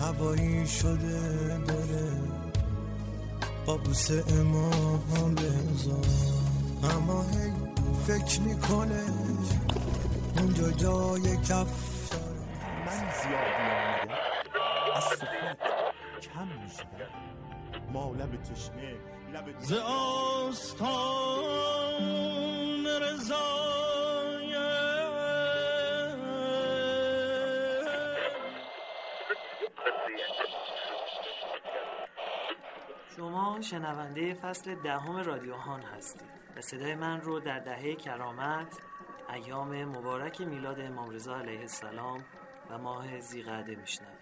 هوایی شده داره. با بوسه اما بزار اما هی فکر می‌کنه اونجا جای کف من زیادی آمده از سفرت کم می‌شدم ما لب تشنه لب ز آستان رضای شما شنونده فصل دهم رادیو هان هستید. و صدای من رو در دهه کرامت ایام مبارک میلاد امام رضا علیه السلام و ماه زیقعده میشنوید.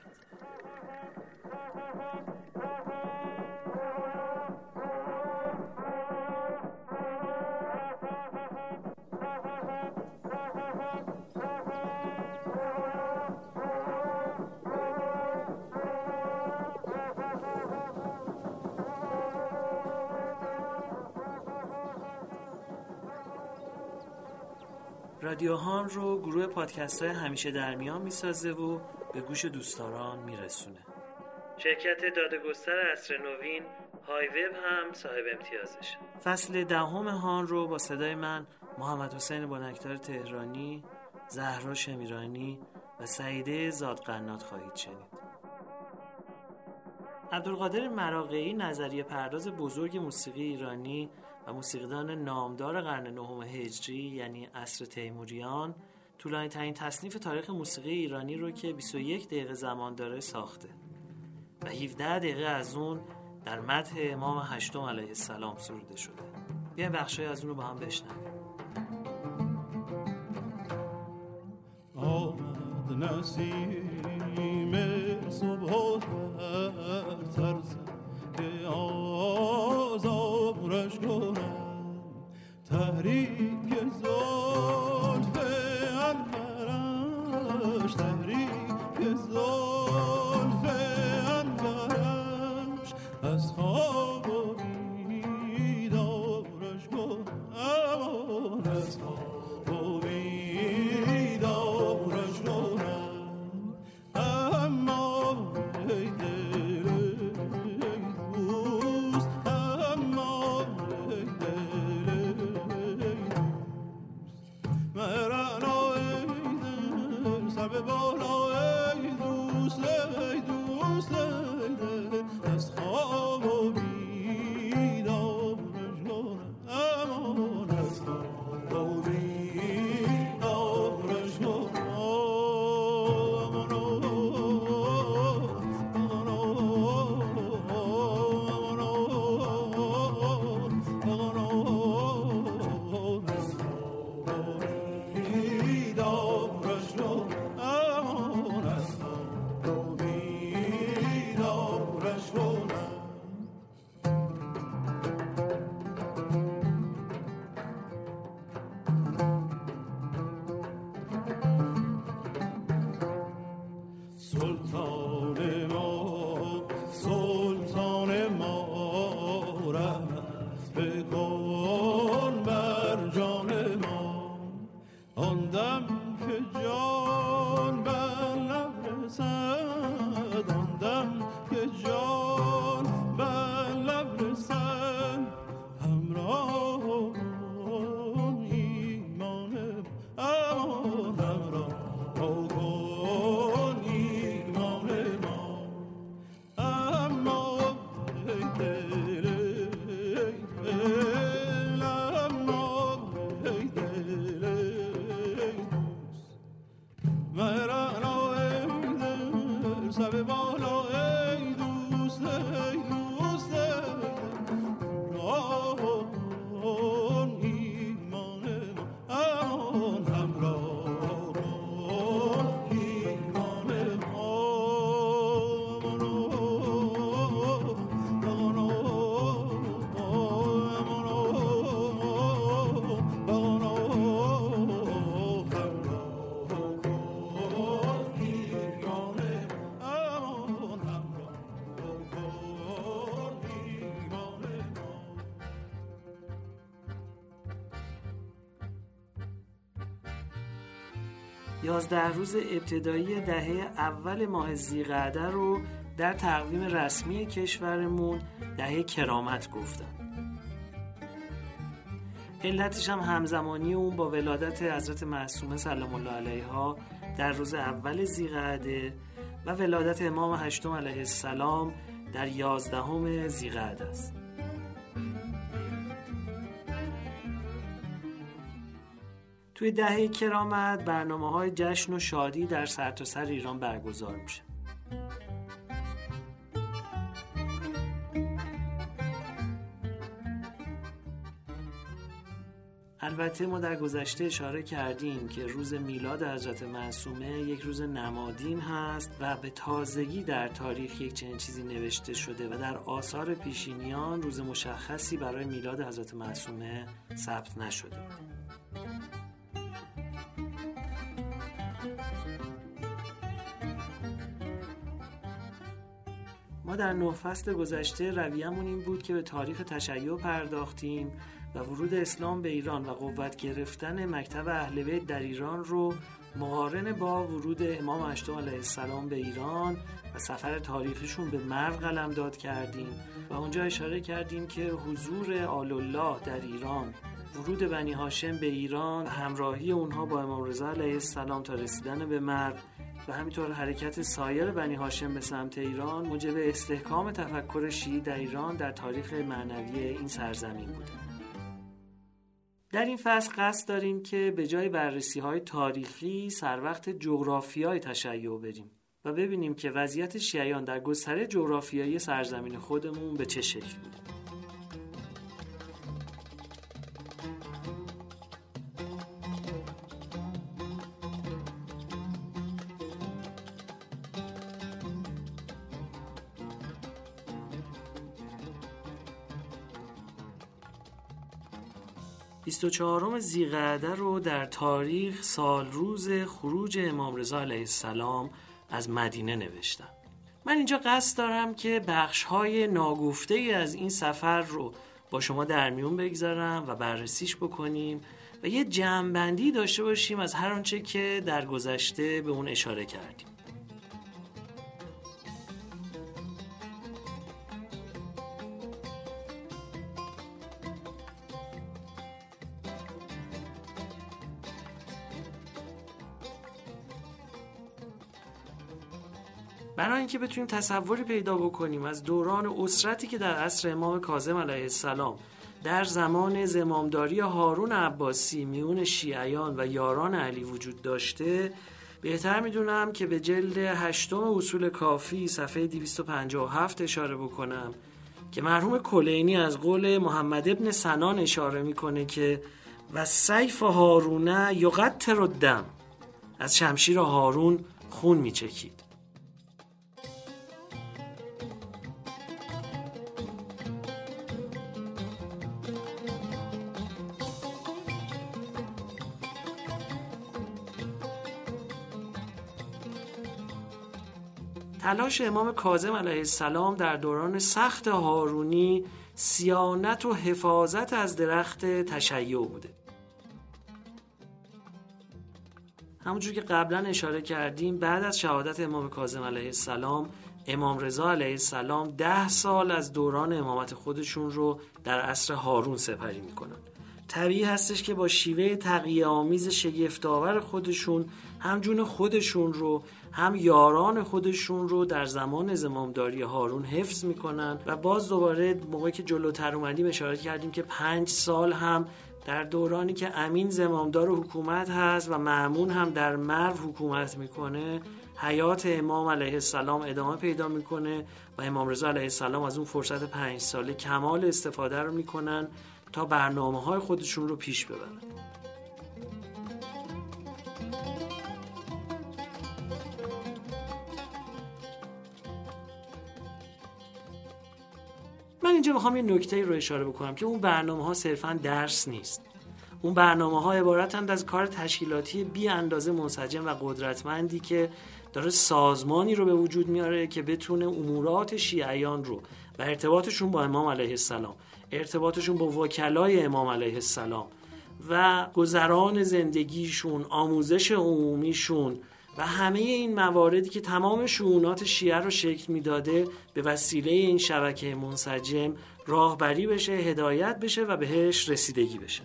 رادیو هان رو گروه پادکست های همیشه در میان می‌سازه و به گوش دوستداران میرسونه. شرکت دادگستر اصر نوین های وب هم صاحب امتیازش. فصل دهم هان رو با صدای من محمد حسین بانکتار تهرانی زهرا شمیرانی و سعیده زادقنات خواهید شنید. عبدالقادر مراقعی نظریه پرداز بزرگ موسیقی ایرانی و موسیقیدان نامدار قرن نهم هجری یعنی عصر تیموریان طولانی ترین تصنیف تاریخ موسیقی ایرانی رو که 21 دقیقه زمان داره ساخته. و 17 دقیقه از اون در مدح امام هشتم علیه السلام سروده شده. بیاین بخشای از اون رو با هم بشنویم. آمد نسیم صبح و که تحریک زلف انورش تحریک زلف یازده روز ابتدایی دهه اول ماه زیقعده رو در تقویم رسمی کشورمون دهه کرامت گفتن. علتش هم همزمانی اون با ولادت حضرت معصومه سلام الله علیها در روز اول زیقعده و ولادت امام هشتم علیه السلام در یازدهم زیقعده است. توی دهه کرامت برنامه های جشن و شادی در سرتاسر سر ایران برگزار میشه. البته ما در گذشته اشاره کردیم که روز میلاد حضرت معصومه یک روز نمادین هست و به تازگی در تاریخ یک چنین چیزی نوشته شده و در آثار پیشینیان روز مشخصی برای میلاد حضرت معصومه ثبت نشده. ما در نه فصل گذشته رویمون این بود که به تاریخ تشیع پرداختیم و ورود اسلام به ایران و قوت گرفتن مکتب اهل بیت در ایران رو مقارن با ورود امام اشتم علیه السلام به ایران و سفر تاریخشون به مرو قلم داد کردیم و اونجا اشاره کردیم که حضور آل الله در ایران ورود بنی هاشم به ایران همراهی اونها با امام رضا علیه السلام تا رسیدن به مرو و همینطور حرکت سایر بنی هاشم به سمت ایران موجب استحکام تفکر شیعی در ایران در تاریخ معنوی این سرزمین بوده. در این فصل قصد داریم که به جای بررسی های تاریخی سر وقت جغرافیای تشیع بریم و ببینیم که وضعیت شیعیان در گستره جغرافیایی سرزمین خودمون به چه شکل بوده. 24 زیقعده رو در تاریخ سال روز خروج امام رضا علیه السلام از مدینه نوشتم. من اینجا قصد دارم که بخش های ناگفته از این سفر رو با شما در میون بگذارم و بررسیش بکنیم و یه جمعبندی داشته باشیم از هر آنچه که در گذشته به اون اشاره کردیم. برای اینکه بتونیم تصوری پیدا بکنیم از دوران اسرتی که در عصر امام کاظم علیه السلام در زمان زمامداری هارون عباسی میون شیعیان و یاران علی وجود داشته بهتر می‌دونم که به جلد هشتم اصول کافی صفحه 257 اشاره بکنم که مرحوم کلینی از قول محمد ابن سنان اشاره می‌کنه که و سیف هارونه یقتر الدم از شمشیر هارون خون میچکید. تلاش امام کاظم علیه السلام در دوران سخت هارونی سیانت و حفاظت از درخت تشیع بوده. همونجور که قبلا اشاره کردیم بعد از شهادت امام کاظم علیه السلام امام رضا علیه السلام ده سال از دوران امامت خودشون رو در عصر هارون سپری می‌کنن. طبیعی هستش که با شیوه تقیه آمیز شگفتآور خودشون هم جون خودشون رو هم یاران خودشون رو در زمان زمامداری هارون حفظ می‌کنن و باز دوباره موقعی که جلوتر اومدیم اشاره کردیم که پنج سال هم در دورانی که امین زمامدار حکومت هست و معمون هم در مرو حکومت می‌کنه حیات امام علیه السلام ادامه پیدا می‌کنه و امام رضا علیه السلام از اون فرصت پنج ساله کمال استفاده رو می‌کنن. تا برنامه های خودشون رو پیش ببرن. من اینجا می‌خوام یه نکته رو اشاره بکنم که اون برنامه ها صرفا درس نیست. اون برنامه ها عبارتند از کار تشکیلاتی بی اندازه منسجم و قدرتمندی که داره سازمانی رو به وجود میاره که بتونه امورات شیعیان رو و ارتباطشون با امام علیه السلام ارتباطشون با وکلای امام علیه السلام و گذران زندگیشون آموزش عمومیشون و همه این مواردی که تمام شعونات شیعه رو شکل می‌داده به وسیله این شبکه منسجم راهبری بشه هدایت بشه و بهش رسیدگی بشه.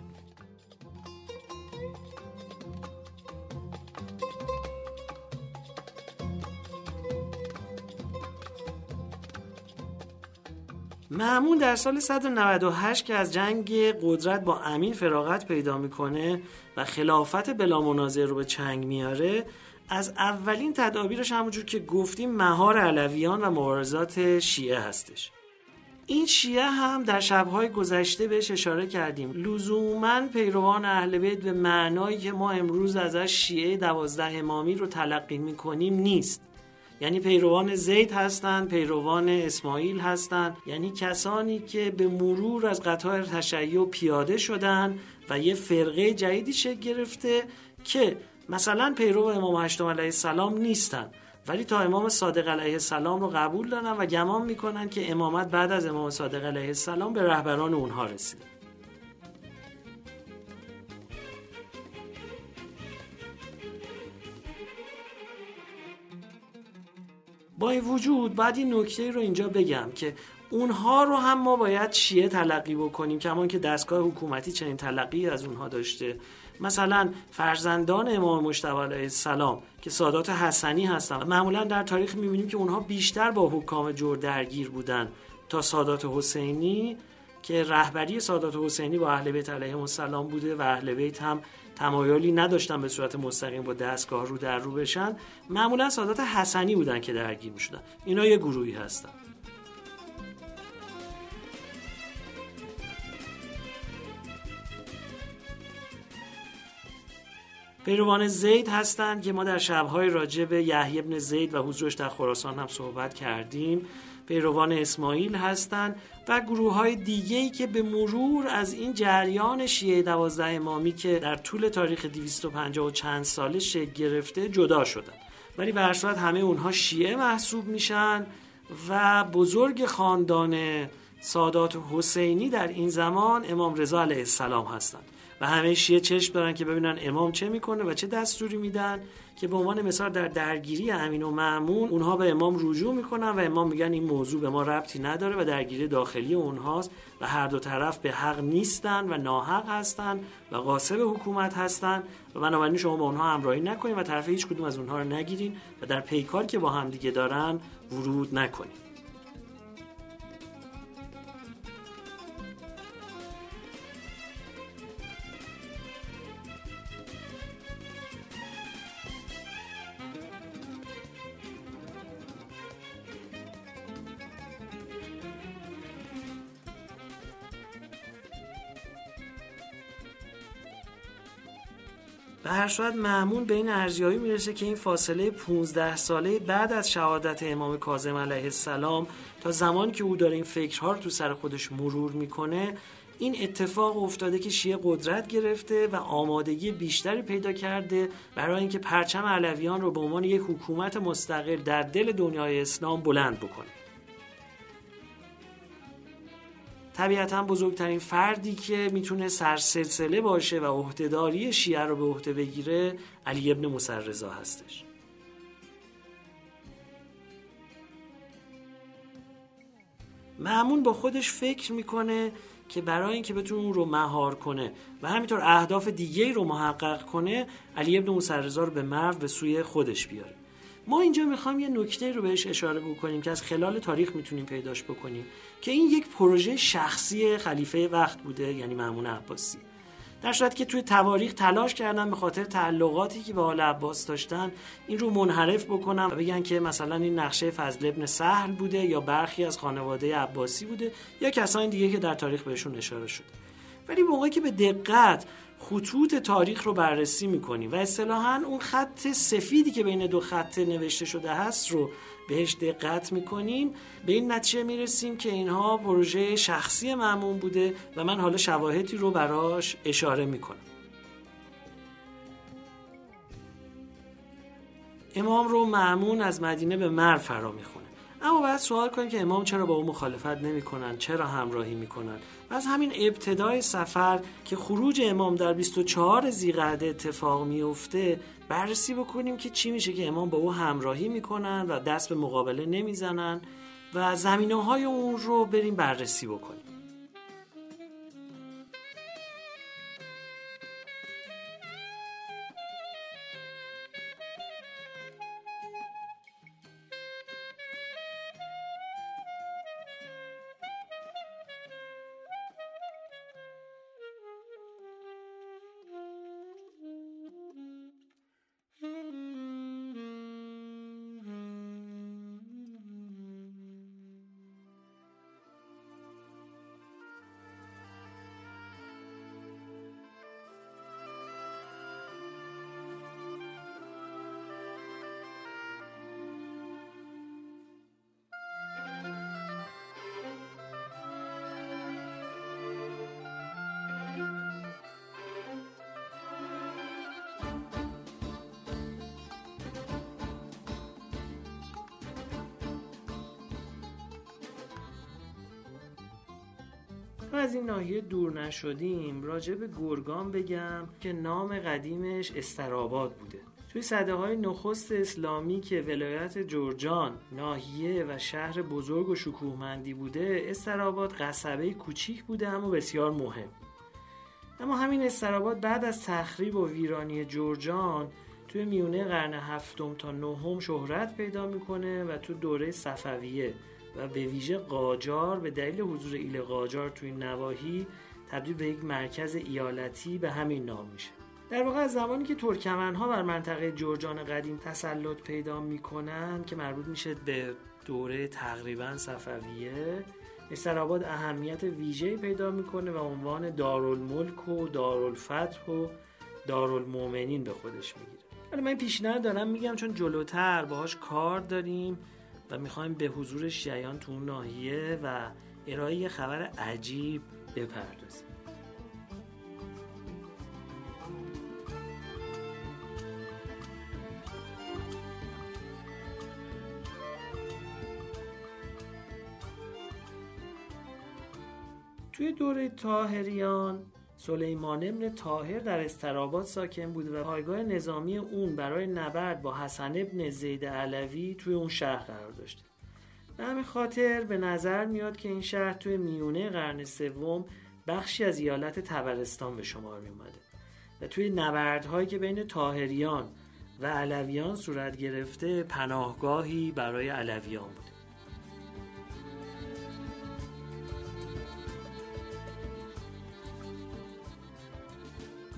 معمون در سال 198 که از جنگ قدرت با امین فراغت پیدا می‌کنه و خلافت بلا مناظر رو به چنگ میاره از اولین تدابیرش همونجور که گفتیم مهار علویان و مبارزات شیعه هستش. این شیعه هم در شبهای گذشته بهش اشاره کردیم. لزوما پیروان اهل بیت به معنایی که ما امروز ازش شیعه دوازده امامی رو تلقی می‌کنیم نیست. یعنی پیروان زید هستند پیروان اسماعیل هستند. یعنی کسانی که به مرور از قطار تشیع پیاده شدن و یه فرقه جدیدی شکل گرفته که مثلا پیرو امام هشتم علیه السلام نیستن ولی تا امام صادق علیه السلام رو قبول دارن و گمان می‌کنن که امامت بعد از امام صادق علیه السلام به رهبران اونها رسیده. با این وجود بعد این نکته رو اینجا بگم که اونها رو هم ما باید شیعه تلقی بکنیم کمان که دستگاه حکومتی چنین تلقی از اونها داشته. مثلا فرزندان امام مجتبی علیه السلام که سادات حسنی هستن. معمولا در تاریخ می‌بینیم که اونها بیشتر با حکام جور درگیر بودن تا سادات حسینی که رهبری سادات حسینی با اهل بیت علیهم السلام بوده و اهل بیت هم تمایلی نداشتن به صورت مستقیم با دستگاه رو در رو بشن. معمولا سادات حسنی بودن که درگیر می‌شدن. اینا یه گروهی هستن. پیروان زید هستند که ما در شبهای راجع به یحیی ابن زید و حضورش در خراسان هم صحبت کردیم. پیروان اسماعیل هستند و گروه های دیگه ای که به مرور از این جریان شیعه دوازده امامی که در طول تاریخ 250 و چند ساله شکل گرفته جدا شدن ولی به هر همه اونها شیعه محسوب میشن و بزرگ خاندان سادات حسینی در این زمان امام رضا علیه السلام هستند. و همه شیعه چشم دارن که ببینن امام چه می‌کنه و چه دستوری میدن که به عنوان مثال در درگیری امین و معمون اونها به امام رجوع می‌کنن و امام میگن این موضوع به ما ربطی نداره و درگیری داخلی اونهاست و هر دو طرف به حق نیستن و ناحق هستن و قاسب حکومت هستن و بنابراین شما با اونها همراهی نکنید و طرف هیچ کدوم از اونها رو نگیرین و در پیکار که با همدیگه دارن ورود نکنید به هر صورت معمون به این ارزیابی می‌رسه که این فاصله 15 ساله بعد از شهادت امام کاظم علیه السلام تا زمانی که او داره این فکرها رو تو سر خودش مرور می‌کنه این اتفاق افتاده که شیعه قدرت گرفته و آمادگی بیشتری پیدا کرده برای اینکه پرچم علویان رو به عنوان یک حکومت مستقل در دل دنیای اسلام بلند بکنه. طبیعتا بزرگترین فردی که می‌تونه سرسلسله باشه و عهدهداری شیعه رو به عهده بگیره علی ابن مسرزا هستش. معمون با خودش فکر می‌کنه که برای اینکه بتونه اون رو مهار کنه و همینطور اهداف دیگه رو محقق کنه علی ابن مسرزا رو به مرو به سوی خودش بیاره. ما اینجا می‌خوام یه نکته رو بهش اشاره بکنیم که از خلال تاریخ می‌تونیم پیداش بکنیم که این یک پروژه شخصی خلیفه وقت بوده یعنی معمون عباسی. در صورتی که توی تواریخ تلاش کردن به خاطر تعلقاتی که به آل عباس داشتن این رو منحرف بکنن و بگن که مثلا این نقشه فضل ابن سهل بوده یا برخی از خانواده عباسی بوده یا کسانی دیگه که در تاریخ بهشون اشاره شده. ولی موقعی که به دقت خطوط تاریخ رو بررسی می‌کنیم و اصطلاحا اون خط سفیدی که بین دو خط نوشته شده هست رو بهش دقت می‌کنیم. به این نتیجه می‌رسیم که اینها پروژه شخصی معمون بوده و من حالا شواهدی رو براش اشاره می‌کنم. امام رو معمون از مدینه به مر فرا می‌خونه. اما باید سوال کنیم که امام چرا با او مخالفت نمی‌کنن؟ چرا همراهی می‌کنن؟ و از همین ابتدای سفر که خروج امام در 24 زیقعده اتفاق میفته بررسی بکنیم که چی میشه که امام با او همراهی می‌کنن و دست به مقابله نمی‌زنن و زمینه های اون رو بریم بررسی بکنیم. ناحیه دور نشدیم راجع به گرگان بگم که نام قدیمش استراباد بوده. توی صده های نخست اسلامی که ولایت جورجان ناحیه و شهر بزرگ و شکوهمندی بوده استراباد قصبه کوچیک بوده اما بسیار مهم. اما همین استراباد بعد از تخریب و ویرانی جورجان توی میونه قرن هفتم تا نهم شهرت پیدا می‌کنه و تو دوره صفویه. و به ویژه قاجار به دلیل حضور ایل قاجار توی نواحی تبدیل به یک مرکز ایالتی به همین نام میشه. در واقع از زمانی که ترکمنها بر منطقه جرجان قدیم تسلط پیدا می‌کنن که مربوط میشه به دوره تقریبا صفویه استراباد اهمیت ویژه‌ای پیدا می‌کنه و عنوان دارالملک و دارالفتح و دارالمؤمنین به خودش می‌گیره. من پیشنهاد دارم میگم چون جلوتر باهاش کار داریم می‌خوایم به حضور شیعیان تو اون ناحیه و ارائه خبر عجیب بپردازیم. توی دوره تاهریان سلیمان ابن تاهر در استراباد ساکن بود و پایگاه نظامی اون برای نبرد با حسن ابن زید علوی توی اون شهر قرار داشته به همین خاطر به نظر میاد که این شهر توی میونه قرن سوم بخشی از ایالت تبرستان به شمار می اومده و توی نبردهایی که بین تاهریان و علویان صورت گرفته پناهگاهی برای علویان بود.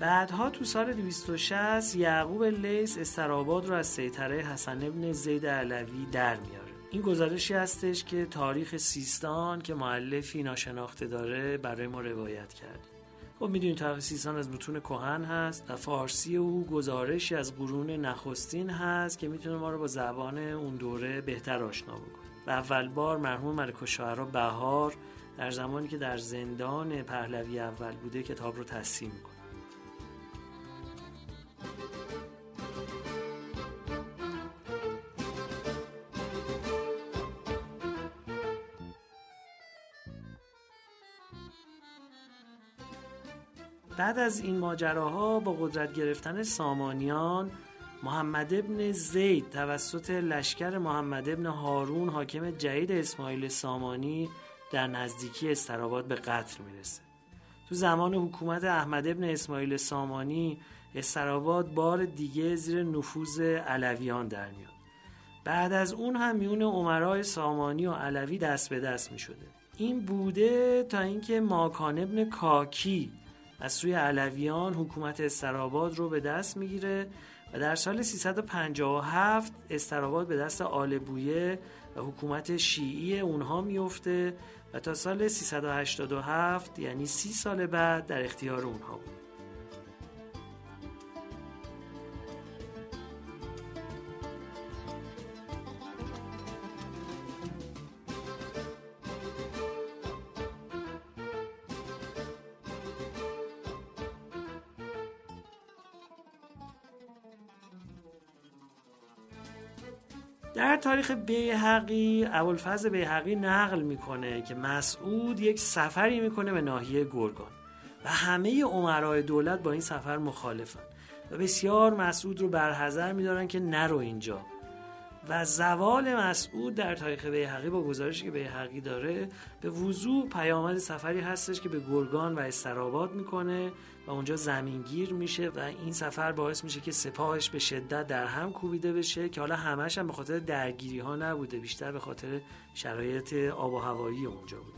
بعدها تو سال 260 یعقوب لیس استراباد رو از سیطره حسن ابن زید علوی در میاره. این گزارشی هستش که تاریخ سیستان که معلفی ناشناخته داره برای ما روایت کرد. خب می‌دونید تاریخ سیستان از متون کهن هست و فارسی او گزارشی از قرون نخستین هست که می‌تونه ما رو با زبان اون دوره بهتر آشنا بکنه. و اول بار مرحوم ملک الشعرا بهار در زمانی که در زندان پهلوی اول بوده کتاب رو تصحیح می‌کنه. بعد از این ماجراها با قدرت گرفتن سامانیان محمد ابن زید توسط لشکر محمد ابن هارون حاکم جدید اسماعیل سامانی در نزدیکی استراباد به قتل می‌رسه. تو زمان حکومت احمد ابن اسماعیل سامانی استراباد بار دیگه زیر نفوذ علویان در میاد. بعد از اون هم میون عمرای سامانی و علوی دست به دست می شده این بوده تا اینکه ماکان ابن کاکی از سوی علویان حکومت استراباد رو به دست می‌گیره و در سال 357 استراباد به دست آل بویه و حکومت شیعی اونها میفته و تا سال 387 یعنی سی سال بعد در اختیار اونها بود. تاریخ بیهقی ابوالفضل بیهقی نقل می‌کنه که مسعود یک سفری می‌کنه به ناحیه گرگان و همه عمرای دولت با این سفر مخالفن و بسیار مسعود رو برحضر میدارن که نرو اینجا. و زوال مسعود در تاریخ بیهقی با گزارشی که بیهقی داره به وضوع پیامد سفری هستش که به گرگان و استراباد می‌کنه و اونجا زمینگیر میشه و این سفر باعث میشه که سپاهش به شدت در هم کوبیده بشه که حالا همش هم به خاطر درگیری ها نبوده بیشتر به خاطر شرایط آب و هوایی اونجا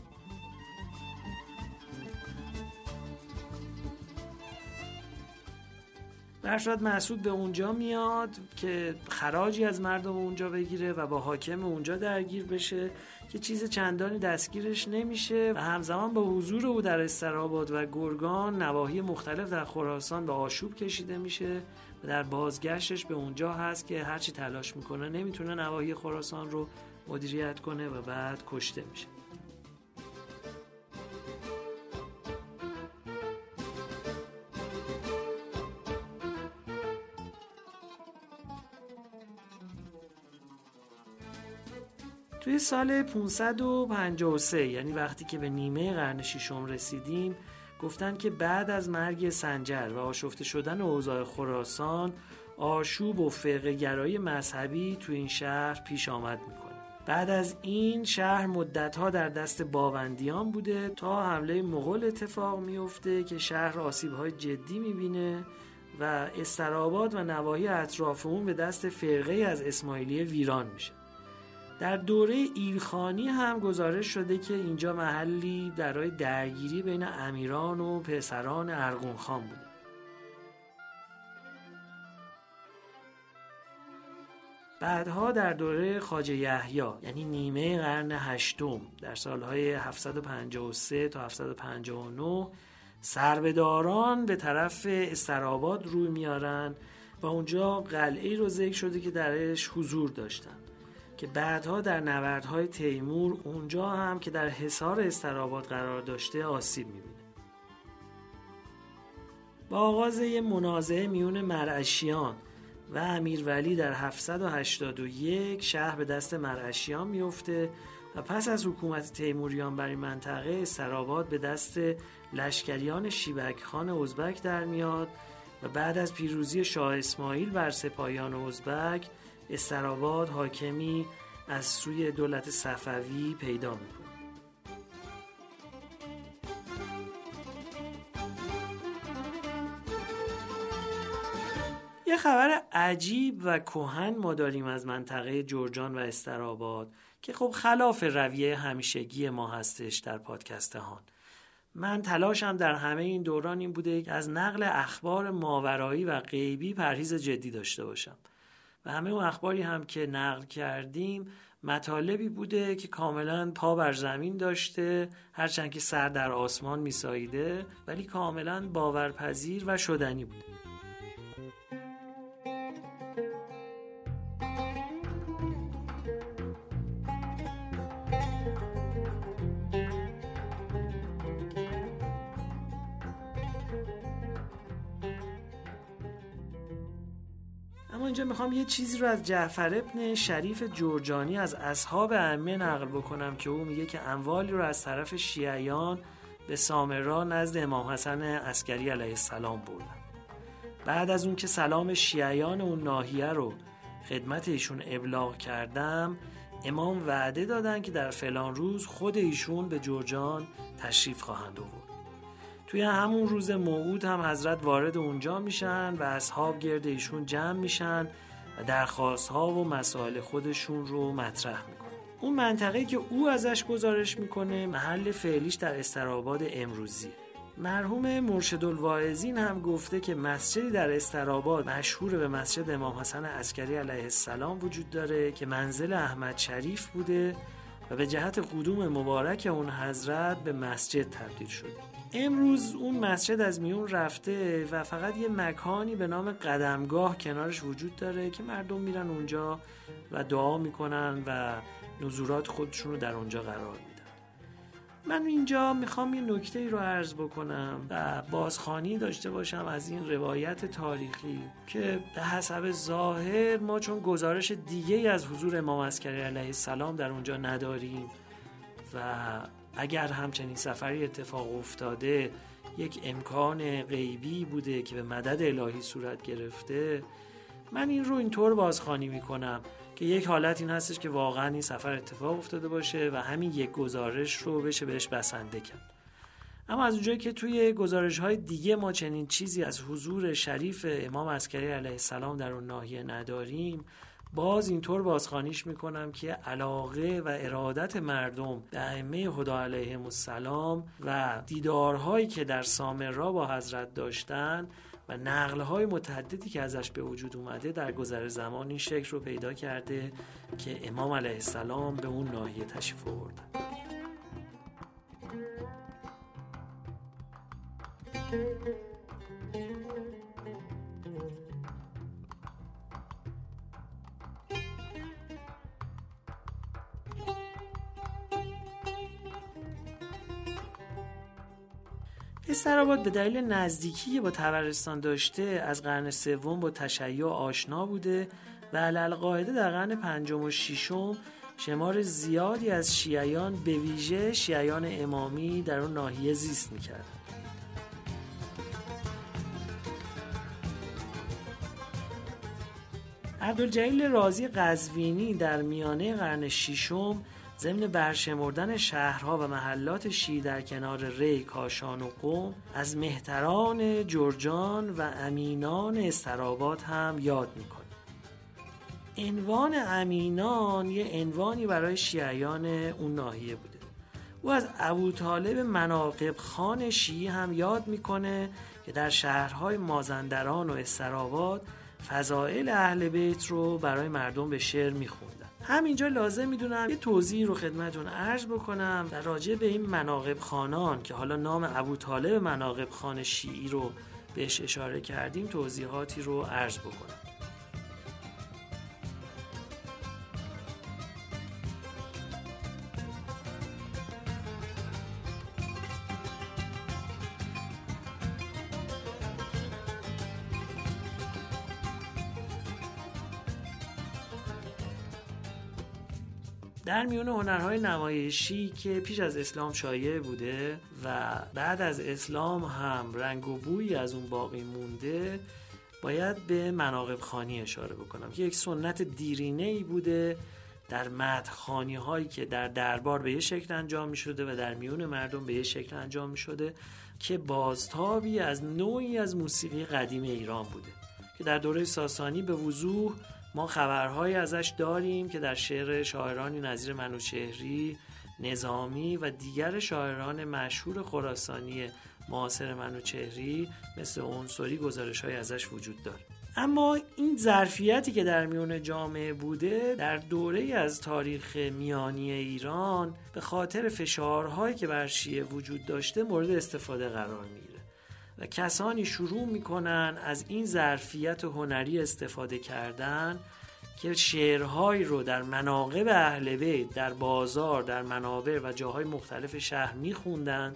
بود برشاد مسعود به اونجا میاد که خراجی از مردم اونجا بگیره و با حاکم اونجا درگیر بشه که چیز چندانی دستگیرش نمیشه و همزمان با حضور او در استراباد و گرگان نواحی مختلف در خراسان به آشوب کشیده میشه و در بازگشتش به اونجا هست که هرچی تلاش می‌کنه نمی‌تونه نواحی خراسان رو مدیریت کنه و بعد کشته میشه. توی سال 553 یعنی وقتی که به نیمه قرن ششم رسیدیم گفتن که بعد از مرگ سنجر و آشفته شدن اوضاع خراسان آشوب و فرقه گرایی مذهبی تو این شهر پیش آمد می‌کنه. بعد از این شهر مدتها در دست باوندیان بوده تا حمله مغول اتفاق میفته که شهر آسیبهای جدی می‌بینه و استراباد و نواحی اطراف اون به دست فرقه از اسماعیلی ویران میشه. در دوره ایلخانی هم گزارش شده که اینجا محلی درای درگیری بین امیران و پسران ارغون خان بوده. بعدها در دوره خاجه یحیی یعنی نیمه قرن هشتم در سالهای 753 تا 759 سربداران به طرف استراباد روی میارن و اونجا قلعه رو ذکر شده که درش حضور داشتن. که بعدها در نبردهای تیمور اونجا هم که در حصار استراباد قرار داشته آسیب می‌بینه. با آغاز یه منازعه میون مرعشیان و امیرولی در 781 شهر به دست مرعشیان میفته و پس از حکومت تیموریان بر این منطقه استراباد به دست لشکریان شیبک خان ازبک در میاد و بعد از پیروزی شاه اسماعیل بر سپاهیان ازبک استراباد حاکمی از سوی دولت صفوی پیدا می‌کنه. یه خبر عجیب و کهن ما داریم از منطقه جرجان و استراباد که خب خلاف رویه همیشگی ما هستش در پادکست هان. من تلاشم در همه این دوران این بوده از نقل اخبار ماورایی و غیبی پرهیز جدی داشته باشم. و همه اون اخباری هم که نقل کردیم مطالبی بوده که کاملا پا بر زمین داشته هرچند که سر در آسمان میساییده ولی کاملا باورپذیر و شدنی بوده. اینجا می‌خوام یه چیزی رو از جعفر ابن شریف جرجانی از اصحاب ائمه نقل بکنم که او میگه که اموالی رو از طرف شیعیان به سامرا نزد امام حسن عسکری علیه السلام بردن. بعد از اون که سلام شیعیان اون ناحیه رو خدمت ایشون ابلاغ کردم امام وعده دادن که در فلان روز خود ایشون به جرجان تشریف خواهند آورد. توی همون روز موعود هم حضرت وارد اونجا میشن و اصحاب گرد ایشون جمع میشن و درخواست ها و مسائل خودشون رو مطرح می‌کنن. اون منطقه که او ازش گزارش می‌کنه محل فعلیش در استراباد امروزی مرحوم مرشد الواعظین هم گفته که مسجدی در استراباد مشهور به مسجد امام حسن عسکری علیه السلام وجود داره که منزل احمد شریف بوده و به جهت قدوم مبارک اون حضرت به مسجد تبدیل شده امروز اون مسجد از میون رفته و فقط یه مکانی به نام قدمگاه کنارش وجود داره که مردم میرن اونجا و دعا می‌کنن و نزورات خودشون رو در اونجا قرار من اینجا می‌خوام یه نکته ای رو عرض بکنم و بازخانی داشته باشم از این روایت تاریخی که به حسب ظاهر ما چون گزارش دیگه از حضور امام عسکری علیه السلام در اونجا نداریم و اگر همچنین سفری اتفاق افتاده یک امکان غیبی بوده که به مدد الهی صورت گرفته من این رو اینطور بازخانی می‌کنم. که یک حالت این هستش که واقعا این سفر اتفاق افتاده باشه و همین یک گزارش رو بشه بهش بسنده کرد. اما از اونجایی که توی گزارش های دیگه ما چنین چیزی از حضور شریف امام عسکری علیه السلام در اون ناحیه نداریم باز اینطور بازخانیش می‌کنم که علاقه و ارادت مردم به ائمه هدا علیهم السلام و دیدارهایی که در سامرا با حضرت داشتن و نقل های متعددی که ازش به وجود اومده در گذر زمان این شکل رو پیدا کرده که امام علیه السلام به اون ناحیه تشریف آوردن استراباد به دلیل نزدیکی با تبرستان داشته از قرن سوم با تشیع آشنا بوده و علالقاعده در قرن پنجم و ششم شمار زیادی از شیعیان به ویژه شیعیان امامی در اون ناحیه زیست می‌کردن. عبدالجلیل رازی قزوینی در میانه قرن ششم ضمن برشمردن شهرها و محلات شی در کنار ری، کاشان و قوم از مهتران جرجان و امینان استرابات هم یاد می‌کنه عنوان امینان یه عنوانی برای شیعیان اون ناحیه بوده. او از ابو طالب مناقب خان شیعی هم یاد می‌کنه که در شهرهای مازندران و استراباد فضائل اهل بیت رو برای مردم به شعر میخوندن همینجا لازم می‌دونم یه توضیح رو خدمتون عرض بکنم در راجع به این مناقب خانان که حالا نام ابو طالب مناقب خان شیعی رو بهش اشاره کردیم توضیحاتی رو عرض بکنم. در میون هنرهای نمایشی که پیش از اسلام شایع بوده و بعد از اسلام هم رنگ و بویی از اون باقی مونده باید به مناقب خانی اشاره بکنم که یک سنت دیرینه ای بوده در مدخانی هایی که در دربار به یه شکل انجام می شده و در میون مردم به یه شکل انجام می شده که بازتابی از نوعی از موسیقی قدیم ایران بوده که در دوره ساسانی به وضوح ما خبرهایی ازش داریم که در شعر شاعرانی نظیر منوچهری نظامی و دیگر شاعران مشهور خراسانی معاصر منوچهری مثل عنصری گزارش های ازش وجود داره. اما این ظرفیتی که در میون جامعه بوده در دوره از تاریخ میانی ایران به خاطر فشارهایی که بر شیعه وجود داشته مورد استفاده قرار می‌گیره. و کسانی شروع می‌کنن از این ظرفیت هنری استفاده کردن که شعرهایی رو در مناقب اهل بیت در بازار در منابر و جاهای مختلف شهر میخوندن.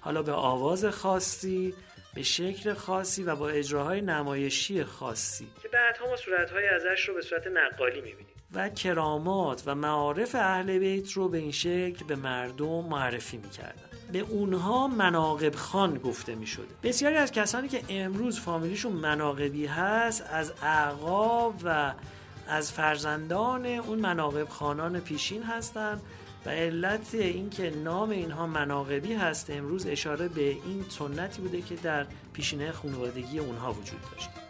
حالا به آواز خاصی به شکل خاصی و با اجراهای نمایشی خاصی. که بعدها ما صورتهای ازش رو به صورت نقالی می‌بینیم. و کرامات و معارف اهل بیت رو به این شکل به مردم معرفی می‌کردن. به اونها مناقب خان گفته می شده بسیاری از کسانی که امروز فامیلیشون مناقبی هست از اعقاب و از فرزندان اون مناقب خانان پیشین هستند و علت اینکه نام اینها مناقبی هست امروز اشاره به این سنتی بوده که در پیشینه خانوادگی اونها وجود داشت.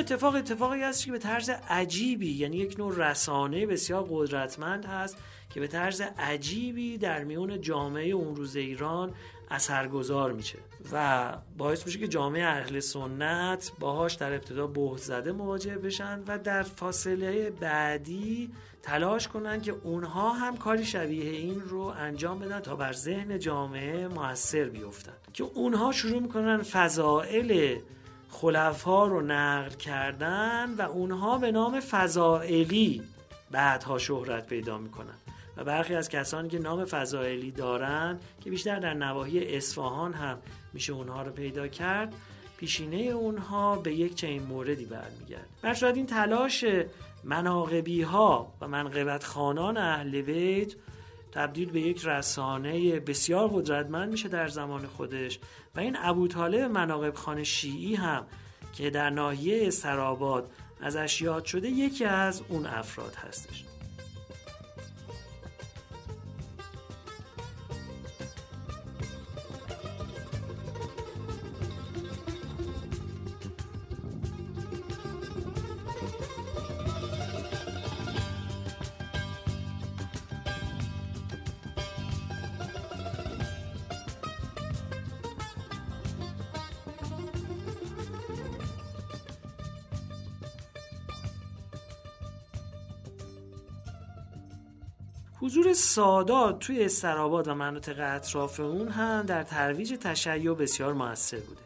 اتفاق اتفاقی است که به طرز عجیبی یعنی یک نوع رسانه بسیار قدرتمند هست که به طرز عجیبی در میون جامعه اون روز ایران اثرگذار میشه و باعث میشه که جامعه اهل سنت باهاش در ابتدا بهت زده مواجه بشن و در فاصله بعدی تلاش کنن که اونها هم کاری شبیه این رو انجام بدن تا بر ذهن جامعه موثر بیفتن. که اونها شروع می‌کنن فضائل خلفا رو نقل کردن و اونها به نام فضائلی بعدها شهرت پیدا می‌کنن. و برخی از کسانی که نام فضائلی دارن که بیشتر در نواحی اصفهان هم میشه اونها رو پیدا کرد پیشینه اونها به یک چنین موردی برمیگرد بر این تلاش مناقبی ها و منقبت خانان اهل بیت تبدیل به یک رسانه بسیار قدرتمند میشه در زمان خودش و این ابو طالب مناقب خان شیعی هم که در ناحیه سراباد ازش یاد شده یکی از اون افراد هستش. سادات توی استراباد و مناطق اطراف اون هم در ترویج تشیع بسیار موثر بوده.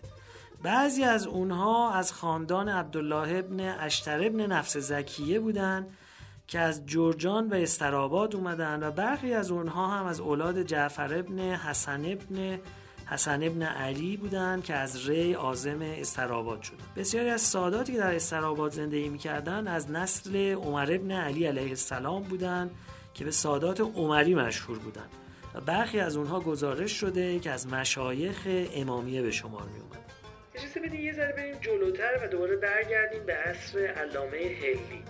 بعضی از اونها از خاندان عبدالله ابن اشتر ابن نفس زکیه بودند که از جرجان و استراباد اومدن و برخی از اونها هم از اولاد جعفر ابن حسن ابن حسن ابن علی بودند که از ری آزم استراباد شدن بسیاری از ساداتی که در استراباد زندگی می‌کردن از نسل عمر ابن علی علیه السلام بودند که به سادات عمری مشهور بودند و برخی از اونها گزارش شده که از مشایخ امامیه به شمار می اومد اجازه بدین یه ذره بریم جلوتر و دوباره برگردیم به عصر علامه هلی.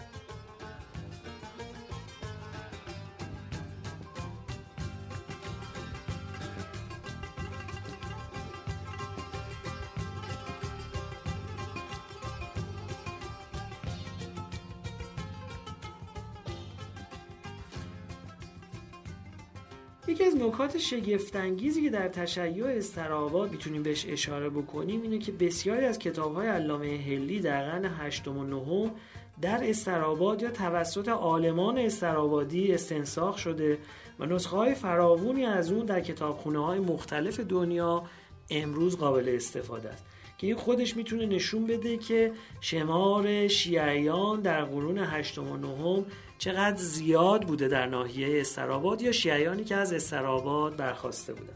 نکات شگفتانگیزی که در تشیع استراباد می‌تونیم بهش اشاره بکنیم اینه که بسیاری از کتابهای علامه هلی در قرن هشتم و نهم در استراباد یا توسط عالمان استرابادی استنساخ شده و نسخه های فراوونی از اون در کتابخونه های مختلف دنیا امروز قابل استفاده است. که این خودش می‌تونه نشون بده که شمار شیعیان در قرون هشتم و نهم چقدر زیاد بوده در ناحیه استراباد یا شیعیانی که از استراباد برخواسته بودن؟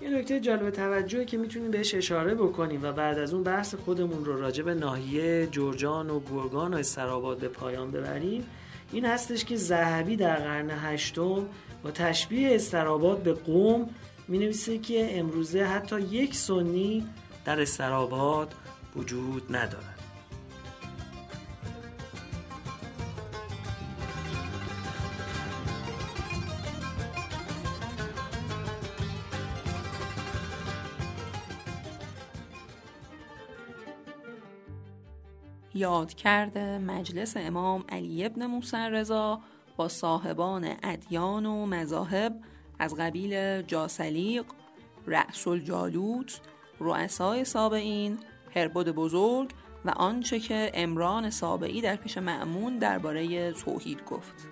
یه نکته جالب توجهی که می‌تونیم بهش اشاره بکنیم و بعد از اون بحث خودمون رو راجع به ناحیه جورجان و گرگان و استراباد به پایان ببریم این هستش که زهبی در قرن هشتم با تشبیه استراباد به قوم می نویسه که امروزه حتی یک سنی در استراباد وجود ندارد. یاد کرده مجلس امام علی ابن موسی رضا با صاحبان ادیان و مذاهب از قبیل جاسلیق، رأس الجالوت، رؤسای سابعین، هربد بزرگ و آنچه که امران سابعی در پیش معمون درباره توحید گفت.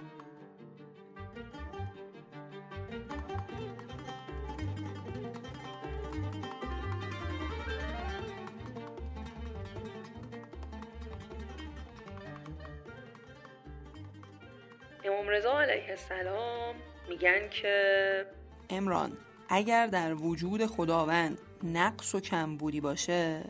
امام رضا علیه السلام میگن که امران اگر در وجود خداوند نقص و کمبودی باشه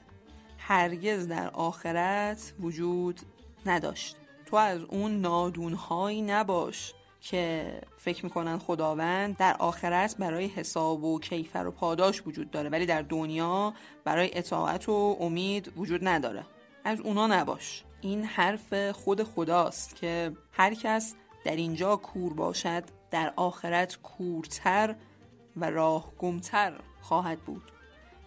هرگز در آخرت وجود نداشت. تو از اون نادونهایی نباش که فکر می‌کنن خداوند در آخرت برای حساب و کیفر و پاداش وجود داره ولی در دنیا برای اطاعت و امید وجود نداره. از اونا نباش. این حرف خود خداست که هر کس در اینجا کور باشد در آخرت کورتر و راهگمتر خواهد بود.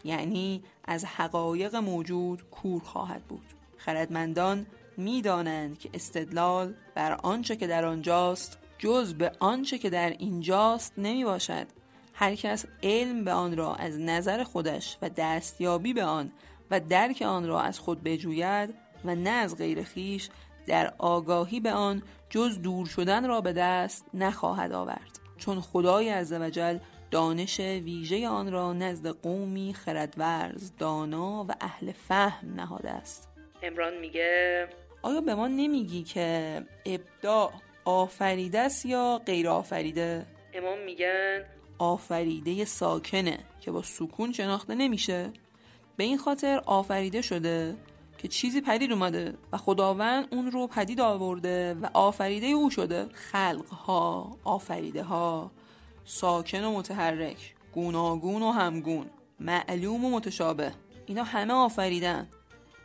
یعنی از حقایق موجود کور خواهد بود. خردمندان می‌دانند که استدلال بر آنچه که در آنجاست جز به آنچه که در اینجاست نمی باشد هر کس علم به آن را از نظر خودش و دستیابی به آن و درک آن را از خود بجوید و نه از غیر خیش در آگاهی به آن جز دور شدن را به دست نخواهد آورد. چون خدای عزوجل دانش ویژه آن را نزد قومی خردورز دانا و اهل فهم نهاده است. امران میگه آیا به ما نمیگی که ابداع آفریده است یا غیر آفریده امام میگن آفریده ساکنه که با سکون شناخته نمیشه. به این خاطر آفریده شده که چیزی پدید اومده و خداوند اون رو پدید آورده و آفریده او شده. خلق ها آفریده ها ساکن و متحرک گوناگون و همگون معلوم و متشابه. اینا همه آفریدن.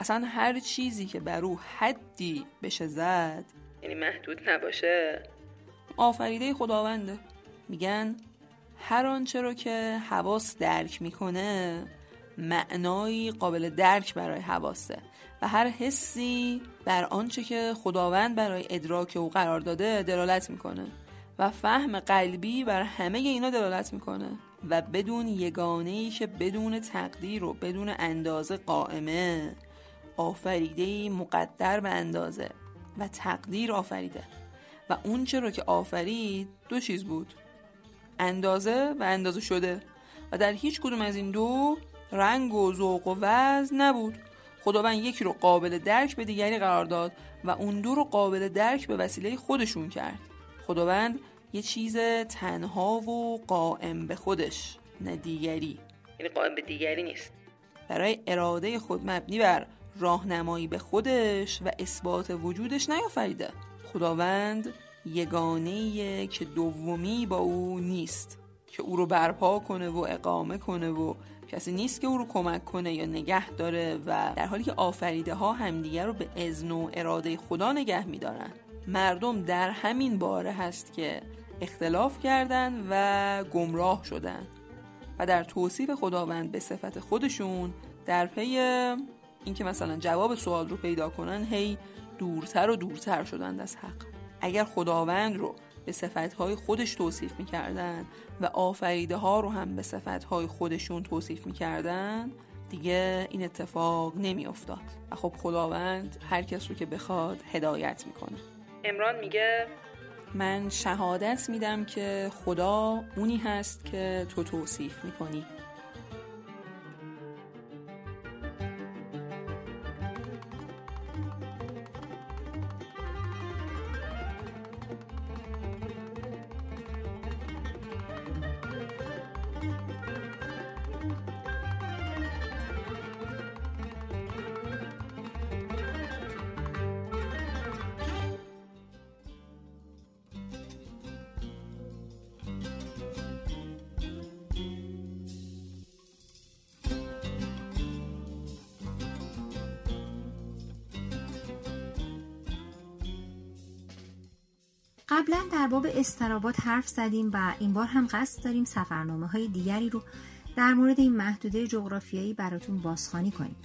اصلا هر چیزی که بر او حدی بشه زد یعنی محدود نباشه. آفریده خداونده. میگن هر آنچه رو که حواس درک می‌کنه معنایی قابل درک برای حواسه و هر حسی بر آنچه که خداوند برای ادراک او قرار داده دلالت می‌کنه و فهم قلبی بر همه اینا دلالت می‌کنه و بدون یگانه ای که بدون تقدیر و بدون اندازه قائمه آفریده مقدر به اندازه و تقدیر آفریده و اون رو که آفرید دو چیز بود اندازه و اندازه شده و در هیچ کدوم از این دو رنگ و ذوق و وزن نبود. خداوند یکی رو قابل درک به دیگری قرار داد و اون دو رو قابل درک به وسیله خودشون کرد. خداوند یه چیز تنها و قائم به خودش نه دیگری. یعنی قائم به دیگری نیست. برای اراده خود مبنی بر راهنمایی به خودش و اثبات وجودش نیافریده. خداوند یگانه که دومی با او نیست که او رو برپا کنه و اقامه کنه و کسی نیست که او رو کمک کنه یا نگه داره و در حالی که آفریده ها همدیگر رو به اذن و اراده خدا نگه میدارن. مردم در همین باره هست که اختلاف کردن و گمراه شدن و در توصیف خداوند به صفت خودشون در پی اینکه مثلا جواب سوال رو پیدا کنن هی دورتر و دورتر شدند از حق. اگر خداوند رو به صفتهای خودش توصیف می‌کردن و آفریده ها رو هم به صفتهای خودشون توصیف می‌کردن دیگه این اتفاق نمیافتاد. و خب خداوند هر کس رو که بخواد هدایت می‌کنه. امران میگه من شهادت میدم که خدا اونی هست که تو توصیف می‌کنی. استرابات حرف زدیم و این بار هم قصد داریم سفرنامه های دیگری رو در مورد این محدوده جغرافیایی براتون بازخوانی کنیم.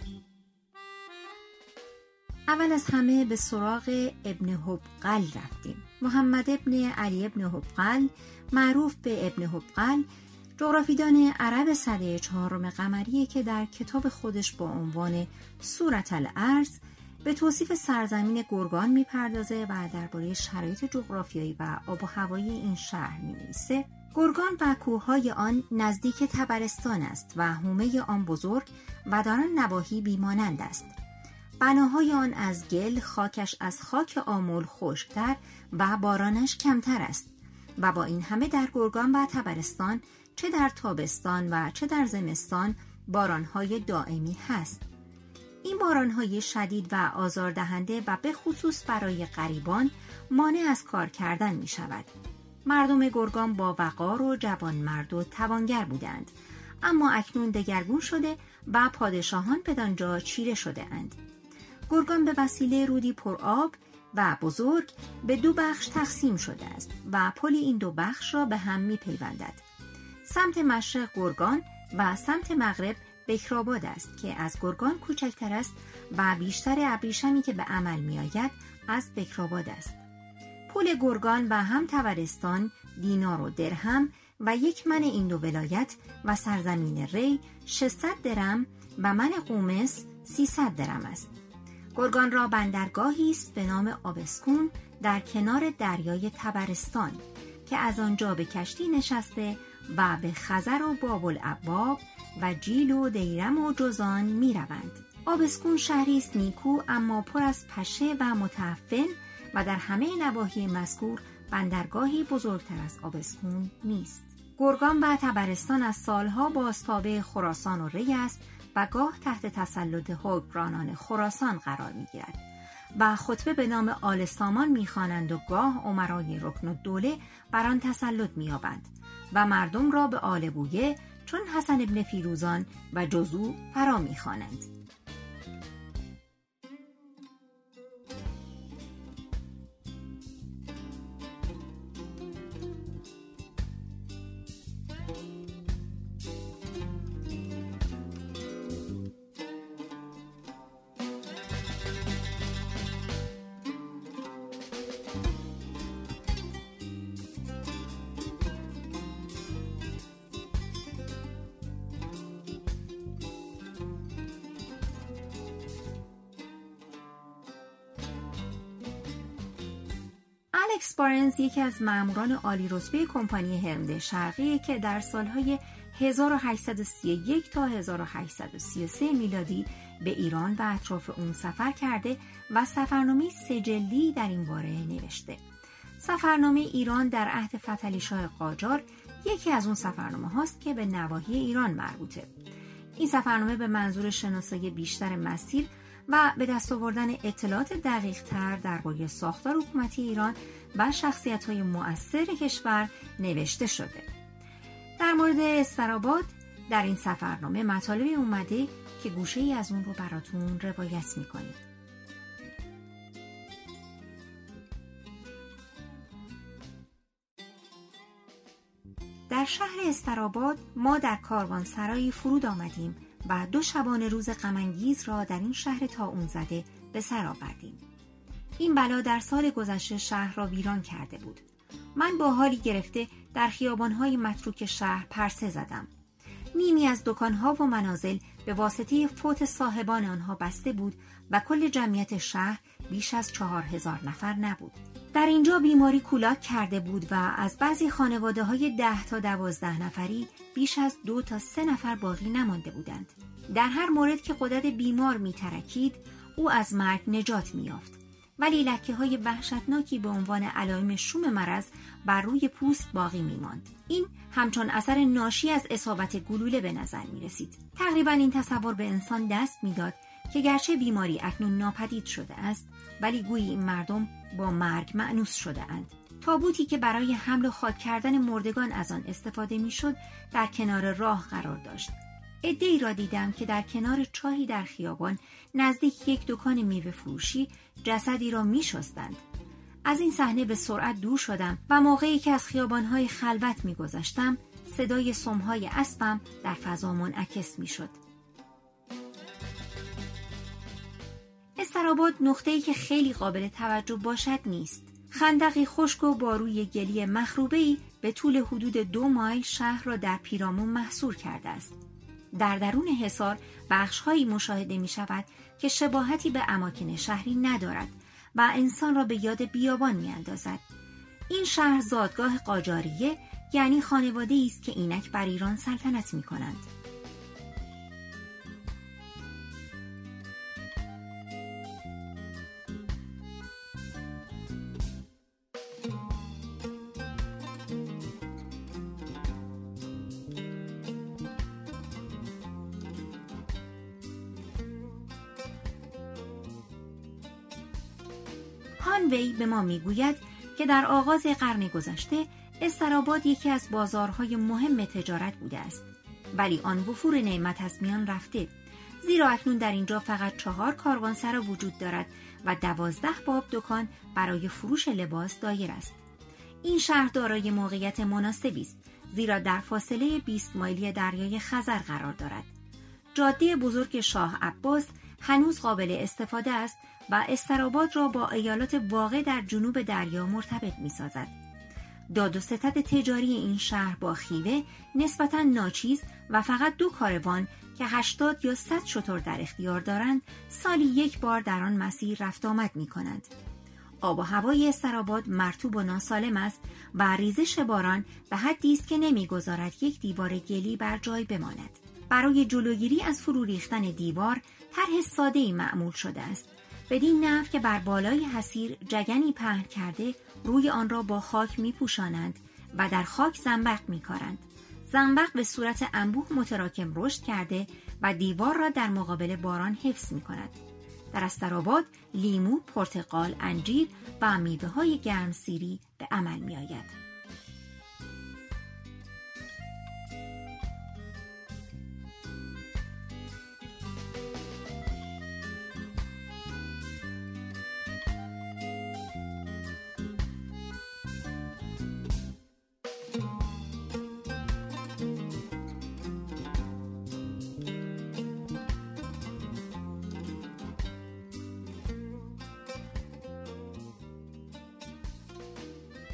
اول از همه به سراغ ابن حبقل رفتیم. محمد ابن علی ابن حبقل معروف به ابن حبقل جغرافیدان عرب صده چهارم قمریه که در کتاب خودش با عنوان صورت الارض به توصیف سرزمین گرگان می‌پردازه و درباره شرایط جغرافیایی و آب و هوایی این شهر می‌نویسه. گرگان و کوههای آن نزدیک تبرستان است و حومه آن بزرگ و در آن نواحی بیمانند است. بناهای آن از گل خاکش از خاک آمول خشکتر و بارانش کمتر است و با این همه در گرگان و تبرستان چه در تابستان و چه در زمستان بارانهای دائمی هست. این بارانهای شدید و آزاردهنده و به خصوص برای غریبان مانع از کار کردن می شود. مردم گرگان با وقار و جوان مرد و توانگر بودند اما اکنون دگرگون شده و پادشاهان بدانجا چیره شده اند. گرگان به وسیله رودی پرآب و بزرگ به دو بخش تقسیم شده است و پل این دو بخش را به هم می پیوندد. سمت مشرق گرگان و سمت مغرب بکراباد است که از گرگان کوچکتر است و بیشتر ابریشمی که به عمل می آید از بکراباد است. پول گرگان و هم تورستان، دینار و درهم و یک من این دو ولایت و سرزمین ری 600 درم و من قومس 300 درم است. گرگان را بندرگاهی است به نام آبسکون در کنار دریای تبرستان که از آنجا به کشتی نشسته و به خزر و باب العباب و جیل و دیرم و جزان می روند. آبسکون شهری است نیکو اما پر از پشه و متعفن و در همه نواحی مذکور بندرگاهی بزرگتر از آبسکون نیست. گرگان و تبرستان از سالها بازتابع خراسان و ری است و گاه تحت تسلط حکمرانان خراسان قرار می گیرد و خطبه به نام آل سامان می‌خوانند و گاه عمرای رکن و دوله بر آن تسلط مییابند و مردم را به آل بویه چون حسن ابن فیروزان و جزو فرا می‌خوانند. یکی از ماموران عالی رتبه کمپانی هرمده شرقی که در سالهای 1831 تا 1833 میلادی به ایران و اطراف اون سفر کرده و سفرنامه سجلی در این باره نوشته. سفرنامه ایران در عهد فتلی شاه قاجار یکی از اون سفرنامه هاست که به نواحی ایران مربوطه. این سفرنامه به منظور شناسایی بیشتر مسیر و به دست آوردن اطلاعات دقیق تر درباره ساختار حکومتی ایران و شخصیت های مؤثر کشور نوشته شده. در مورد استراباد در این سفرنامه مطالبی اومده که گوشه ای از اون رو براتون روایت می‌کنید. در شهر استراباد ما در کاروان سرایی فرود آمدیم و دو شبانه روز غمانگیز را در این شهر تا اون زده به سر آوردیم. این بلا در سال گذشته شهر را ویران کرده بود. من با حالی گرفته در خیابانهای متروک شهر پرسه زدم. نیمی از دکانها و منازل به واسطه فوت صاحبان آنها بسته بود و کل جمعیت شهر بیش از چهار هزار نفر نبود. در اینجا بیماری کولاک کرده بود و از بعضی خانواده های ده تا دوازده نفری بیش از دو تا سه نفر باقی نمانده بودند. در هر مورد که قدرت بیمار میترکید او از مرگ نجات میافت. ولی لکه های وحشتناکی به عنوان علائم شوم مرض بر روی پوست باقی میماند این همچون اثر ناشی از اصابت گلوله به نظر می رسید تقریبا این تصور به انسان دست می‌داد که گرچه بیماری اکنون ناپدید شده است ولی گویی این مردم با مرگ معنوس شده اند تابوتی که برای حمل و خاک کردن مردگان از آن استفاده می‌شد در کنار راه قرار داشت ای را دیدم که در کنار چاهی در خیابان نزدیک یک دکان میوه فروشی جسدی را می شستند. از این صحنه به سرعت دور شدم و موقعی که از خیابانهای خلوت میگذشتم صدای سمهای اسبم در فضا منعکس می‌شد. استراباد نقطه‌ای که خیلی قابل توجه باشد نیست. خندقی خشک و باروی گلی مخروبه‌ای به طول حدود دو مایل شهر را در پیرامون محصور کرده است. در درون حصار بخشهایی مشاهده می شود که شباهتی به اماکن شهری ندارد و انسان را به یاد بیابان می اندازد. این شهر زادگاه قاجاریه یعنی خانواده است که اینک بر ایران سلطنت می کنند. به ما می‌گوید که در آغاز قرن گذشته استراباد یکی از بازارهای مهم تجارت بوده است. ولی آن وفور نعمت از میان رفته. زیرا اکنون در اینجا فقط چهار کاروانسرا وجود دارد و دوازده باب دکان برای فروش لباس دایر است. این شهر دارای موقعیت مناسبی است زیرا در فاصله 20 مایلی دریای خزر قرار دارد. جاده بزرگ شاه عباس هنوز قابل استفاده است و استراباد را با ایالات واقع در جنوب دریا مرتبط می سازد. داد و ستد تجاری این شهر با خیوه نسبتا ناچیز و فقط دو کاروان که 80 یا 100 شتر در اختیار دارند سالی یک بار در آن مسیر رفت آمد می کنند. آب و هوای استراباد مرتوب و ناسالم است و ریزش باران به حدی است که نمی‌گذارد یک دیوار گلی بر جای بماند. برای جلوگیری از فرو ریختن دیوار طرح ساده ای معمول شده است بدین نحو که بر بالای حسیر جگنی پهن کرده روی آن را با خاک می پوشانند و در خاک زنبق می کارند. زنبق به صورت انبوه متراکم رشد کرده و دیوار را در مقابل باران حفظ می کند. در استراباد لیمو، پرتقال، انجیر و میوه های گرمسیری به عمل می آید.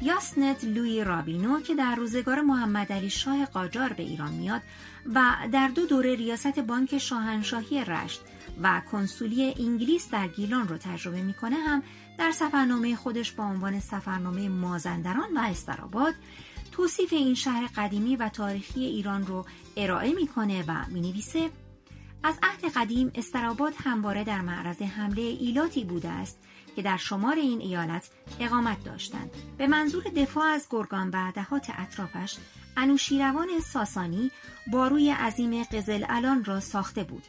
یاسنت لوی رابینو که در روزگار محمد علی شاه قاجار به ایران میاد و در دو دوره ریاست بانک شاهنشاهی رشت و کنسولی انگلیس در گیلان رو تجربه می‌کنه هم در سفرنامه خودش با عنوان سفرنامه مازندران و استراباد توصیف این شهر قدیمی و تاریخی ایران رو ارائه می‌کنه و می‌نویسه از عهد قدیم استراباد همواره در معرض حمله ایلاتی بوده است که در شمار این ایالت اقامت داشتند. به منظور دفاع از گرگان و دهات اطرافش انوشیروان ساسانی باروی عظیم قزل الان را ساخته بود.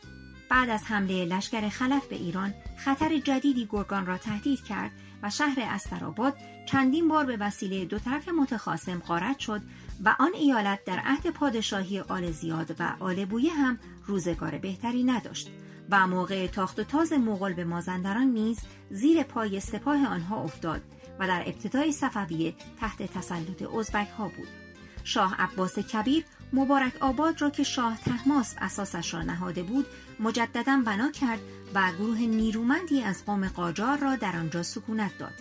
بعد از حمله لشکر خلف به ایران خطر جدیدی گرگان را تهدید کرد و شهر استراباد چندین بار به وسیله دو طرف متخاصم غارت شد و آن ایالت در عهد پادشاهی آل زیاد و آل بویه هم روزگار بهتری نداشت. و موقع تاخت و تاز مغول به مازندران نیز زیر پای سپاه آنها افتاد و در ابتدای صفویه تحت تسلط ازبک ها بود. شاه عباس کبیر مبارک آباد را که شاه تحماس اساسش را نهاده بود مجددا بنا کرد و گروه نیرومندی از قوم قاجار را در آنجا سکونت داد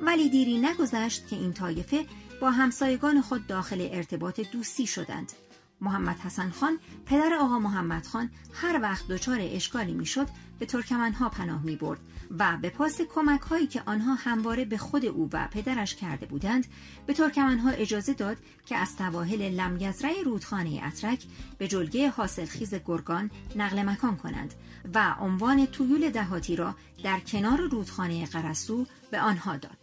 ولی دیری نگذشت که این طایفه با همسایگان خود داخل ارتباط دوستی شدند محمد حسن خان پدر آقا محمد خان هر وقت دچار اشکالی می‌شد به ترکمنها پناه می برد و به پاس کمک هایی که آنها همواره به خود او و پدرش کرده بودند به ترکمنها اجازه داد که از سواحل لمیزره رودخانه اترک به جلگه حاصلخیز گرگان نقل مکان کنند و عنوان تویول دهاتی را در کنار رودخانه قرسو به آنها داد.